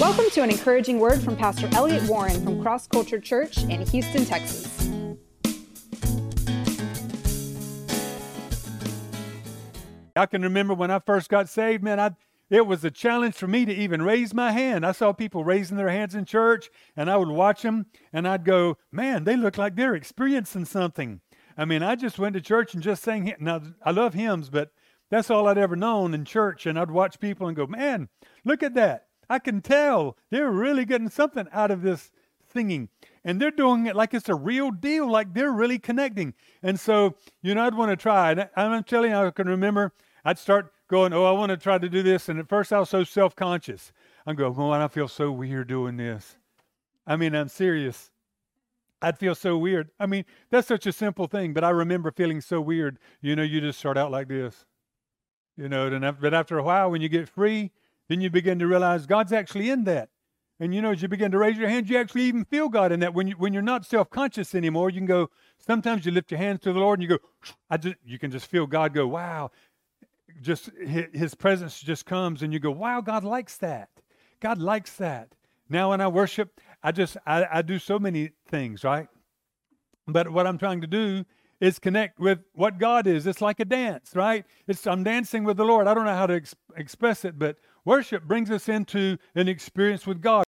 Welcome to an encouraging word from Pastor Elliot Warren from Cross Culture Church in Houston, Texas. I can remember when I first got saved, man, I it was a challenge for me to even raise my hand. I saw people raising their hands in church, and I would watch them, and I'd go, man, they look like they're experiencing something. I mean, I just went to church and just sang. Now, I love hymns, but that's all I'd ever known in church. And I'd watch people and go, man, look at that. I can tell they're really getting something out of this singing. And they're doing it like it's a real deal, like they're really connecting. And so, you know, I'd want to try. And I'm telling you, I can remember I'd start going, oh, I want to try to do this. And at first I was so self conscious. I'm going, oh, I feel so weird doing this. I mean, I'm serious. I'd feel so weird. I mean, that's such a simple thing, but I remember feeling so weird. You know, you just start out like this. You know, and but after a while, when you get free, then you begin to realize God's actually in that. And you know, as you begin to raise your hands, you actually even feel God in that. When you when you're not self-conscious anymore, you can go. Sometimes you lift your hands to the Lord and you go. I just you can just feel God go. Wow, just His presence just comes and you go. Wow, God likes that. God likes that. Now when I worship, I just I, I do so many things, right? But what I'm trying to do is connect with what God is. It's like a dance, right? It's I'm dancing with the Lord. I don't know how to ex- express it, but worship brings us into an experience with God.